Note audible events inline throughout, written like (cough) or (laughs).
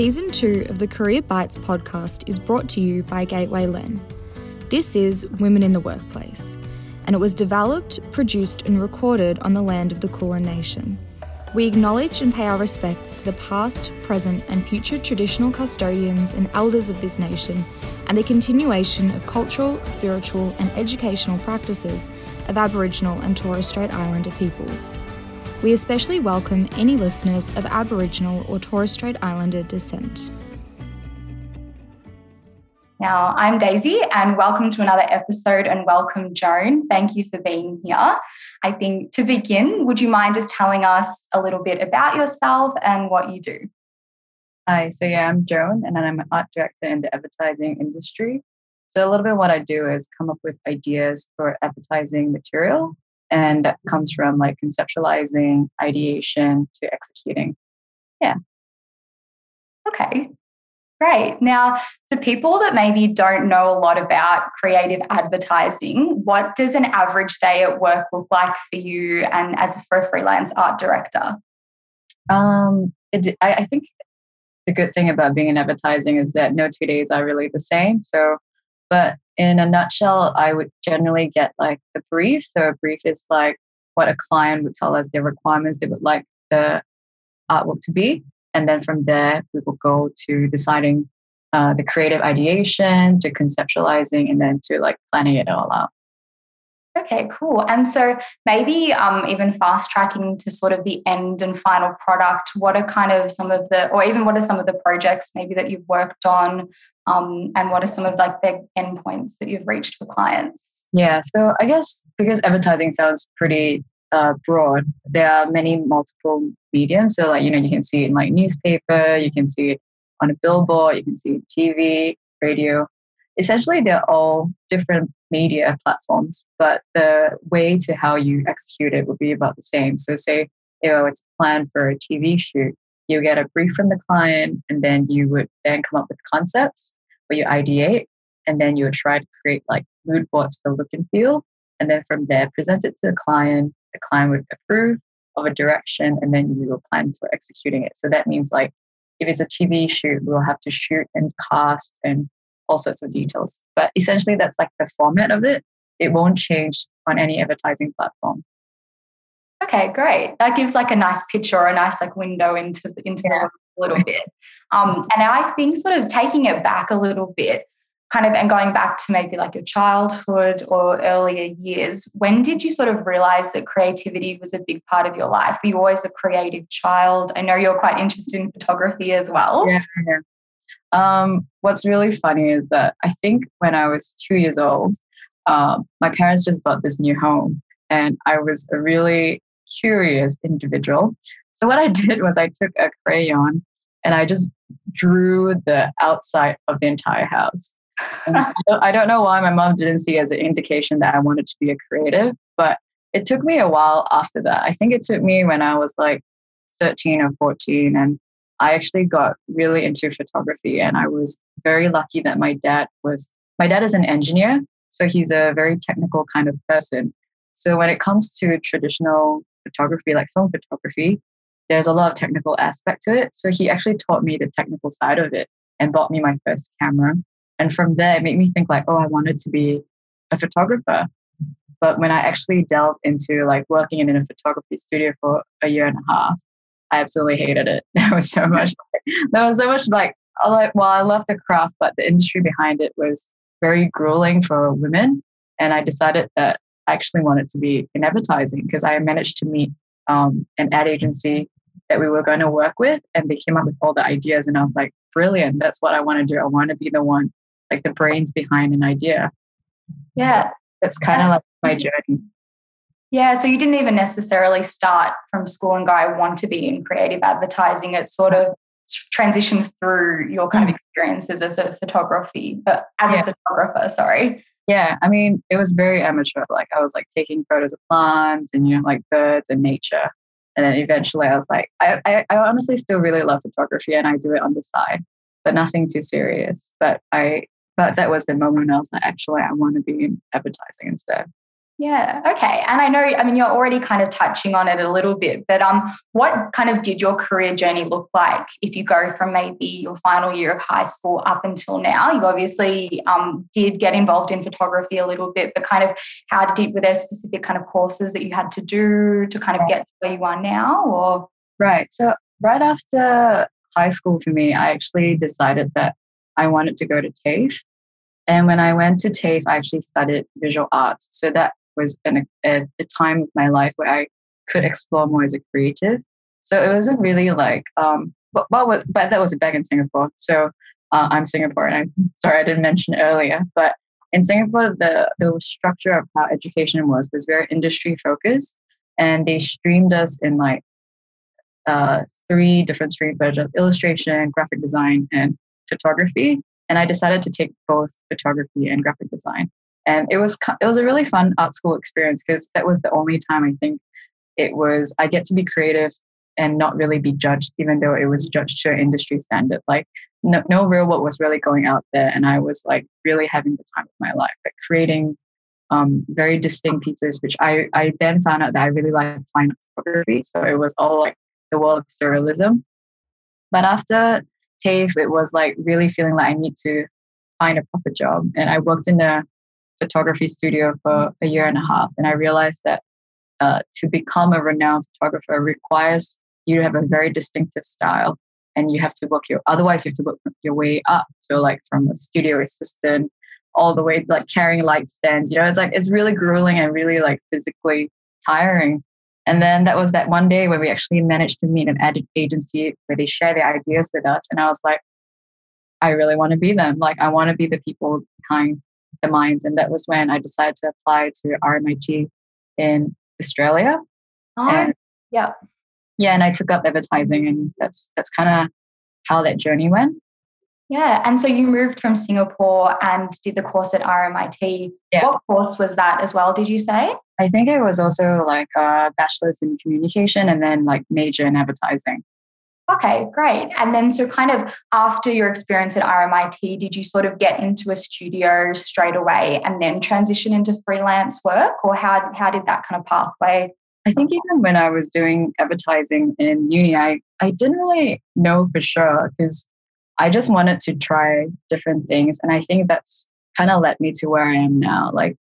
Season 2 of the Career Bites podcast is brought to you by Gateway LLEN. This is Women in the Workplace, and it was developed, produced, and recorded on the land of the Kulin Nation. We acknowledge and pay our respects to the past, present, and future traditional custodians and elders of this nation and the continuation of cultural, spiritual, and educational practices of Aboriginal and Torres Strait Islander peoples. We especially welcome any listeners of Aboriginal or Torres Strait Islander descent. Now, I'm Daisy, and welcome to another episode. And welcome, Joan. Thank you for being here. I think to begin, would you mind just telling us a little bit about yourself and what you do? Hi, so yeah, I'm Joan, and I'm an art director in the advertising industry. So, a little bit what I do is come up with ideas for advertising material, and that comes from like conceptualizing, ideation to executing. Yeah. Okay, Great. Now, for people that maybe don't know a lot about creative advertising, what does an average day at work look like for you and as for a freelance art director? Um, it, I, I think the good thing about being in advertising is that no two days are really the same. So, but in a nutshell, I would generally get like a brief. So, a brief is like what a client would tell us their requirements they would like the artwork to be. And then from there, we will go to deciding uh, the creative ideation, to conceptualizing, and then to like planning it all out. Okay, cool. And so maybe um, even fast tracking to sort of the end and final product. What are kind of some of the, or even what are some of the projects maybe that you've worked on, um, and what are some of like the endpoints that you've reached for clients? Yeah, so I guess because advertising sounds pretty uh, broad. There are many multiple mediums. So, like, you know, you can see it in like newspaper, you can see it on a billboard, you can see it TV, radio. Essentially, they're all different media platforms, but the way to how you execute it would be about the same. So, say if I were to plan for a TV shoot, you get a brief from the client, and then you would then come up with concepts where you ideate, and then you would try to create like mood boards for look and feel. And then from there, present it to the client, the client would approve of a direction and then you will plan for executing it. So that means like if it's a TV shoot, we'll have to shoot and cast and all sorts of details. But essentially that's like the format of it. It won't change on any advertising platform. Okay, great. That gives like a nice picture or a nice like window into into yeah. a little bit. Um, and I think sort of taking it back a little bit, kind of and going back to maybe like your childhood or earlier years when did you sort of realize that creativity was a big part of your life were you always a creative child i know you're quite interested in photography as well yeah, yeah. Um, what's really funny is that i think when i was two years old um, my parents just bought this new home and i was a really curious individual so what i (laughs) did was i took a crayon and i just drew the outside of the entire house (laughs) I, don't, I don't know why my mom didn't see as an indication that I wanted to be a creative, but it took me a while after that. I think it took me when I was like 13 or 14 and I actually got really into photography and I was very lucky that my dad was my dad is an engineer, so he's a very technical kind of person. So when it comes to traditional photography like film photography, there's a lot of technical aspect to it. So he actually taught me the technical side of it and bought me my first camera. And from there, it made me think like, oh, I wanted to be a photographer. But when I actually delved into like working in a photography studio for a year and a half, I absolutely hated it. (laughs) There was so much, (laughs) there was so much like, like, well, I love the craft, but the industry behind it was very grueling for women. And I decided that actually wanted to be in advertising because I managed to meet um, an ad agency that we were going to work with, and they came up with all the ideas, and I was like, brilliant! That's what I want to do. I want to be the one like the brains behind an idea. Yeah. So that's kind of like my journey. Yeah, so you didn't even necessarily start from school and go, I want to be in creative advertising. It sort of transitioned through your kind of mm. experiences as a photography, but as yeah. a photographer, sorry. Yeah, I mean, it was very amateur. Like I was like taking photos of plants and you know, like birds and nature. And then eventually I was like, I, I, I honestly still really love photography and I do it on the side, but nothing too serious. But I but that was the moment I was like, actually, I want to be in advertising instead. Yeah. Okay. And I know, I mean, you're already kind of touching on it a little bit, but um, what kind of did your career journey look like if you go from maybe your final year of high school up until now? You obviously um, did get involved in photography a little bit, but kind of how did were there specific kind of courses that you had to do to kind of get where you are now, or? Right. So right after high school for me, I actually decided that I wanted to go to TAFE. And when I went to TAFE, I actually studied visual arts. So that was an, a, a time of my life where I could explore more as a creative. So it wasn't really like, um, but, but, but that was back in Singapore. So uh, I'm Singaporean. I'm sorry I didn't mention earlier, but in Singapore, the the structure of how education was was very industry focused, and they streamed us in like uh, three different streams: illustration, graphic design, and photography. And I decided to take both photography and graphic design and it was it was a really fun art school experience because that was the only time I think it was I get to be creative and not really be judged, even though it was judged to an industry standard. Like no, no real work was really going out there, and I was like really having the time of my life, like creating um, very distinct pieces, which I I then found out that I really like fine photography. So it was all like the world of surrealism. But after TAFE, it was like really feeling like I need to find a proper job, and I worked in a photography studio for a year and a half. And I realized that uh, to become a renowned photographer requires you to have a very distinctive style and you have to work your otherwise you have to work your way up so like from a studio assistant all the way like carrying light stands you know it's like it's really grueling and really like physically tiring and then that was that one day where we actually managed to meet an ad agency where they share their ideas with us and i was like i really want to be them like i want to be the people behind the minds. And that was when I decided to apply to RMIT in Australia. Oh, and, yeah. Yeah, and I took up advertising, and that's that's kind of how that journey went. Yeah, and so you moved from Singapore and did the course at RMIT. Yeah. What course was that as well? Did you say? I think it was also like a bachelor's in communication and then like major in advertising. Okay, great. And then, so kind of after your experience at RMIT, did you sort of get into a studio straight away and then transition into freelance work, or how, how did that kind of pathway? I think even when I was doing advertising in uni, I, I didn't really know for sure because I just wanted to try different things. And I think that's kind of led me to where I am now. Like,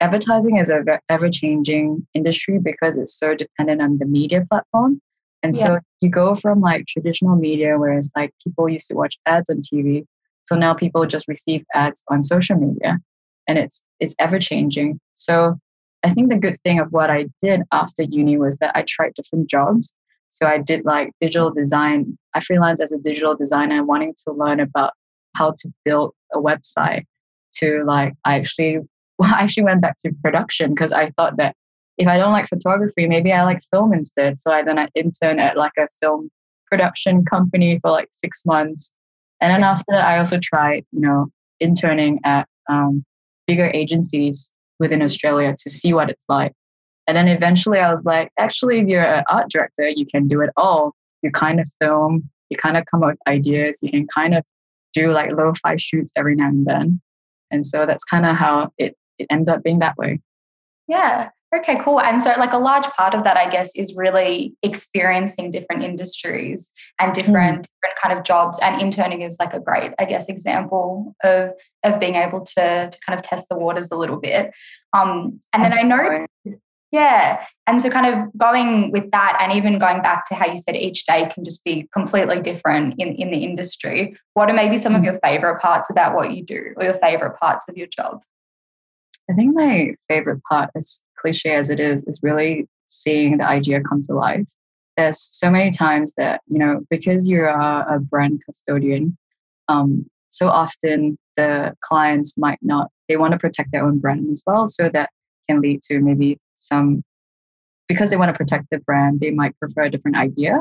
advertising is a ever changing industry because it's so dependent on the media platform. And yeah. so you go from like traditional media, where it's like people used to watch ads on TV, so now people just receive ads on social media, and it's it's ever changing. So I think the good thing of what I did after uni was that I tried different jobs. So I did like digital design. I freelanced as a digital designer, wanting to learn about how to build a website. To like, I actually well, (laughs) I actually went back to production because I thought that if I don't like photography, maybe I like film instead. So I then I intern at like a film production company for like six months. And then after that, I also tried, you know, interning at um, bigger agencies within Australia to see what it's like. And then eventually I was like, actually, if you're an art director, you can do it all. You kind of film, you kind of come up with ideas, you can kind of do like low fi shoots every now and then. And so that's kind of how it, it ended up being that way. Yeah. Okay, cool. And so, like, a large part of that, I guess, is really experiencing different industries and different, mm. different kind of jobs. And interning is like a great, I guess, example of of being able to to kind of test the waters a little bit. Um, and then I know, yeah. And so, kind of going with that, and even going back to how you said each day can just be completely different in in the industry. What are maybe some of mm. your favorite parts about what you do, or your favorite parts of your job? I think my favorite part is cliche as it is, is really seeing the idea come to life. There's so many times that, you know, because you're a, a brand custodian, um, so often the clients might not, they want to protect their own brand as well. So that can lead to maybe some, because they want to protect the brand, they might prefer a different idea.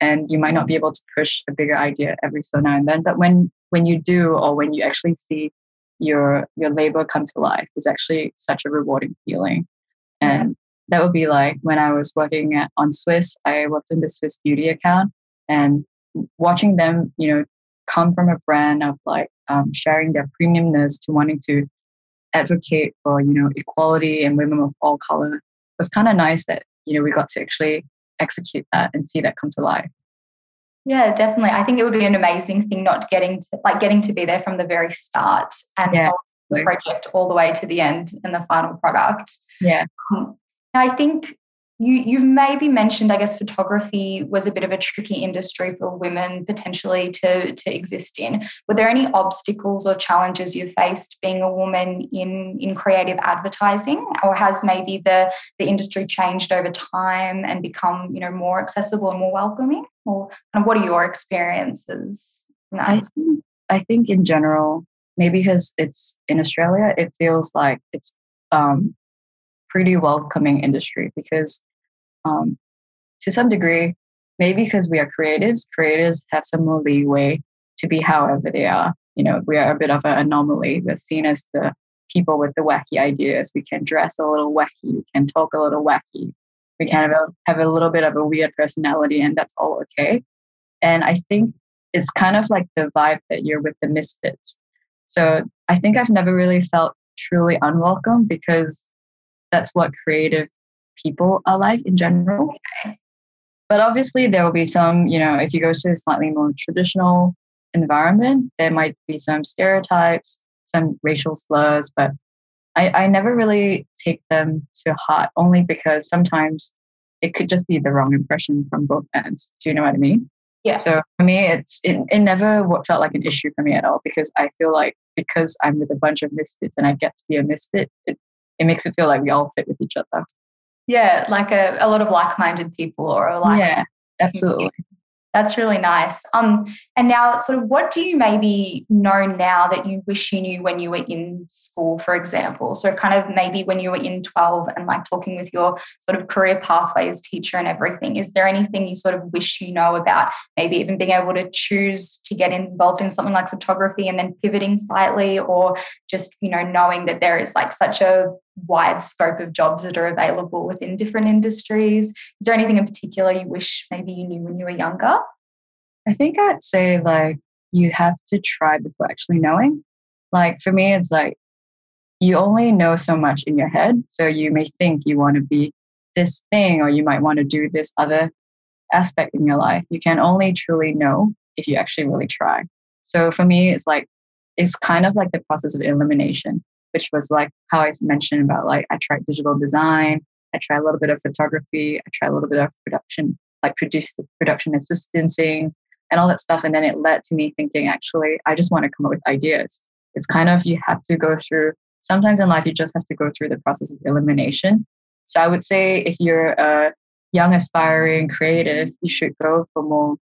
And you might not be able to push a bigger idea every so now and then. But when when you do, or when you actually see your your labor come to life, is actually such a rewarding feeling. And that would be like when I was working at, on Swiss, I worked in the Swiss Beauty account and watching them, you know, come from a brand of like um, sharing their premiumness to wanting to advocate for you know equality and women of all color. It was kind of nice that you know we got to actually execute that and see that come to life. Yeah, definitely. I think it would be an amazing thing not getting to like getting to be there from the very start and Yeah, project all the way to the end and the final product. Yeah. Um, I think you you've maybe mentioned, I guess, photography was a bit of a tricky industry for women potentially to to exist in. Were there any obstacles or challenges you faced being a woman in in creative advertising, or has maybe the the industry changed over time and become you know more accessible and more welcoming? Or kind of what are your experiences? I think, I think in general, maybe because it's in Australia, it feels like it's um, pretty welcoming industry because um, to some degree, maybe because we are creatives, creators have some more leeway to be however they are. You know, we are a bit of an anomaly. We're seen as the people with the wacky ideas. We can dress a little wacky. We can talk a little wacky. We can have a, have a little bit of a weird personality, and that's all okay. And I think it's kind of like the vibe that you're with the misfits. So I think I've never really felt truly unwelcome because that's what creative people are like in general. But obviously, there will be some, you know, if you go to a slightly more traditional environment, there might be some stereotypes, some racial slurs, but I, I never really take them to heart only because sometimes it could just be the wrong impression from both ends. Do you know what I mean? Yeah. So for me, it's it, it never what felt like an issue for me at all because I feel like because I'm with a bunch of misfits and I get to be a misfit, it, it makes it feel like we all fit with each other. Yeah, like a, a lot of like-minded people or a like yeah, absolutely. That's really nice. Um, and now, sort of, what do you maybe know now that you wish you knew when you were in school, for example? So, kind of maybe when you were in 12 and like talking with your sort of career pathways teacher and everything, is there anything you sort of wish you know about maybe even being able to choose to get involved in something like photography and then pivoting slightly, or just, you know, knowing that there is like such a wide scope of jobs that are available within different industries. Is there anything in particular you wish maybe you knew when you were younger? I think I'd say like you have to try before actually knowing. Like for me, it's like you only know so much in your head. So you may think you want to be this thing or you might want to do this other aspect in your life. You can only truly know if you actually really try. So for me, it's like, it's kind of like the process of elimination, which was like how I mentioned about like I tried digital design, I try a little bit of photography, I try a little bit of production, like produce production assistancing and all that stuff. And then it led to me thinking, actually, I just want to come up with ideas. It's kind of you have to go through sometimes in life you just have to go through the process of elimination. So I would say if you're a young aspiring creative, you should go for more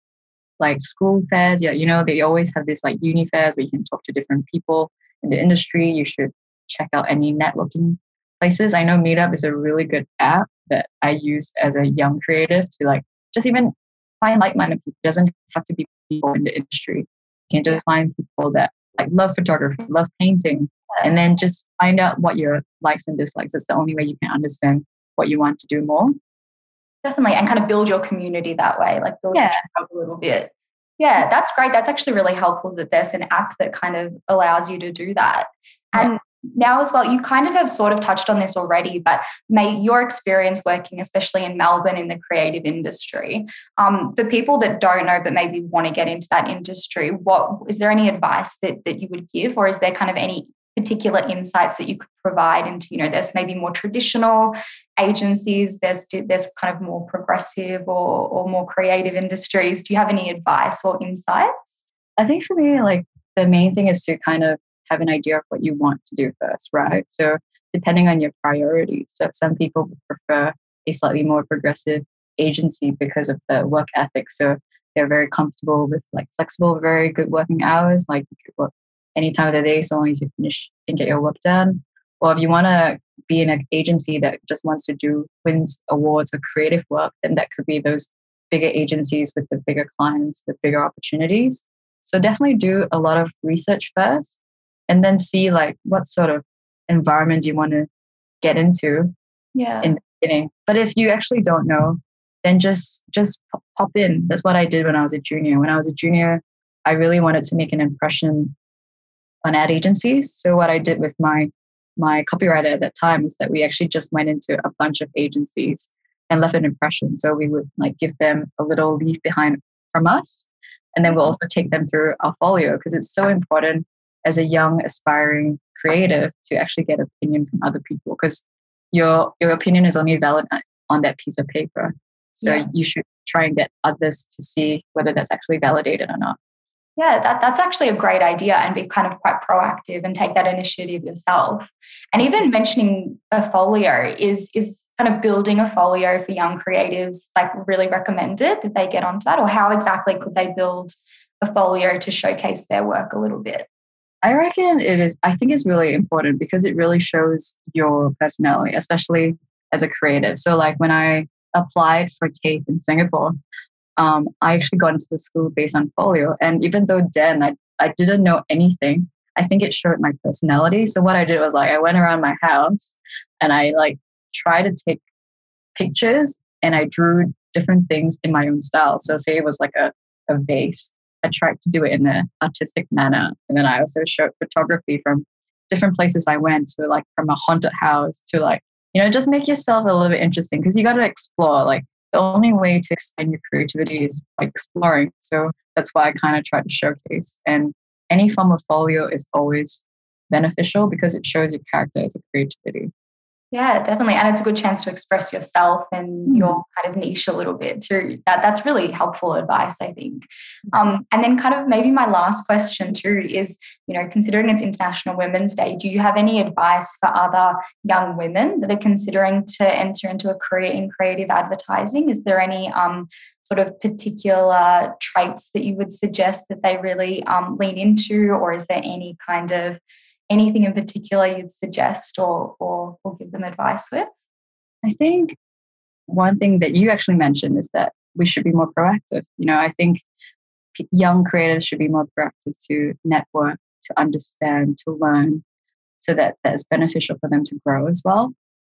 like school fairs. Yeah, you know, they always have this like uni fairs where you can talk to different people in the industry. You should check out any networking places. I know Meetup is a really good app that I use as a young creative to like just even find like-minded people. It doesn't have to be people in the industry. You can just find people that like love photography, love painting, and then just find out what your likes and dislikes. It's the only way you can understand what you want to do more. Definitely, and kind of build your community that way, like build Yeah. your a little bit. Yeah, that's great. That's actually really helpful that there's an app that kind of allows you to do that. And now as well, you kind of have sort of touched on this already, but may your experience working, especially in Melbourne in the creative industry, um, for people that don't know but maybe want to get into that industry, what is there any advice that that you would give, or is there kind of any particular insights that you could provide into you know there's maybe more traditional agencies there's there's kind of more progressive or, or more creative industries? Do you have any advice or insights? I think for me, like the main thing is to kind of have an idea of what you want to do first, right? So depending on your priorities. So some people prefer a slightly more progressive agency because of the work ethic. So they're very comfortable with like flexible, very good working hours. Like you could work any time of the day, so long as you finish and get your work done. Or if you want to be in an agency that just wants to do wins awards or creative work, then that could be those bigger agencies with the bigger clients the bigger opportunities. So definitely do a lot of research first and then see like what sort of environment you want to get into yeah in the beginning. But if you actually don't know, then just just pop- in. That's what I did when I was a junior. When I was a junior, I really wanted to make an impression on ad agencies. So what I did with my my copywriter at that time was that we actually just went into a bunch of agencies and left an impression. So we would like give them a little leaf behind from us. And then we'll also take them through our folio because it's so important as a young aspiring creative to actually get opinion from other people because your your opinion is only valid on that piece of paper. So yeah. you should try and get others to see whether that's actually validated or not. Yeah, that, that's actually a great idea and be kind of quite proactive and take that initiative yourself. And even mentioning a folio is is kind of building a folio for young creatives like really recommended that they get onto that, or how exactly could they build a folio to showcase their work a little bit? I reckon it is, I think it's really important because it really shows your personality, especially as a creative. So, like when I applied for TAFE in Singapore, um, I actually got into the school based on folio. And even though then I, I didn't know anything, I think it showed my personality. So what I did was like I went around my house and I like tried to take pictures and I drew different things in my own style. So say it was like a, a vase. I tried to do it in an artistic manner. And then I also showed photography from different places I went to like from a haunted house to like, you know, just make yourself a little bit interesting because you got to explore. Like the only way to expand your creativity is by exploring. So that's why I kind of try to showcase. And any form of folio is always beneficial because it shows your character as a creativity. Yeah, definitely. And it's a good chance to express yourself and mm. your kind of niche a little bit too. That that's really helpful advice, I think. Um, and then kind of maybe my last question too is, you know, considering it's International Women's Day, do you have any advice for other young women that are considering to enter into a career in creative advertising? Is there any um, sort of particular traits that you would suggest that they really um, lean into, or is there any kind of anything in particular you'd suggest or, or, or give them advice with? I think one thing that you actually mentioned is that we should be more proactive. You know, I think young creators should be more proactive to network, to understand, to learn, so that that's beneficial for them to grow as well.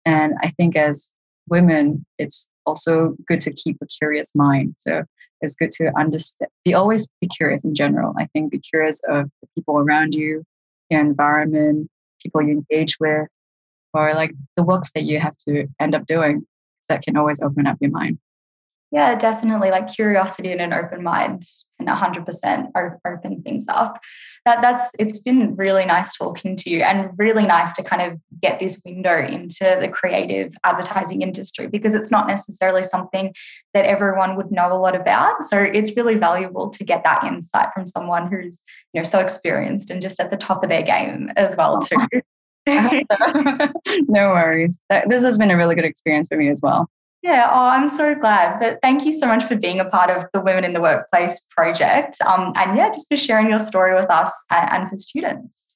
And I think as women, it's also good to keep a curious mind. So it's good to understand, be always be curious in general. I think be curious of the people around you, your environment, people you engage with, or like the works that you have to end up doing that can always open up your mind. Yeah, definitely. Like curiosity and an open mind can 100% open things up. That that's it's been really nice talking to you and really nice to kind of get this window into the creative advertising industry because it's not necessarily something that everyone would know a lot about. So it's really valuable to get that insight from someone who's you know so experienced and just at the top of their game as well too. (laughs) no worries. This has been a really good experience for me as well. Yeah, oh, I'm so glad. But thank you so much for being a part of the Women in the Workplace project. Um, and yeah, just for sharing your story with us and, and for students.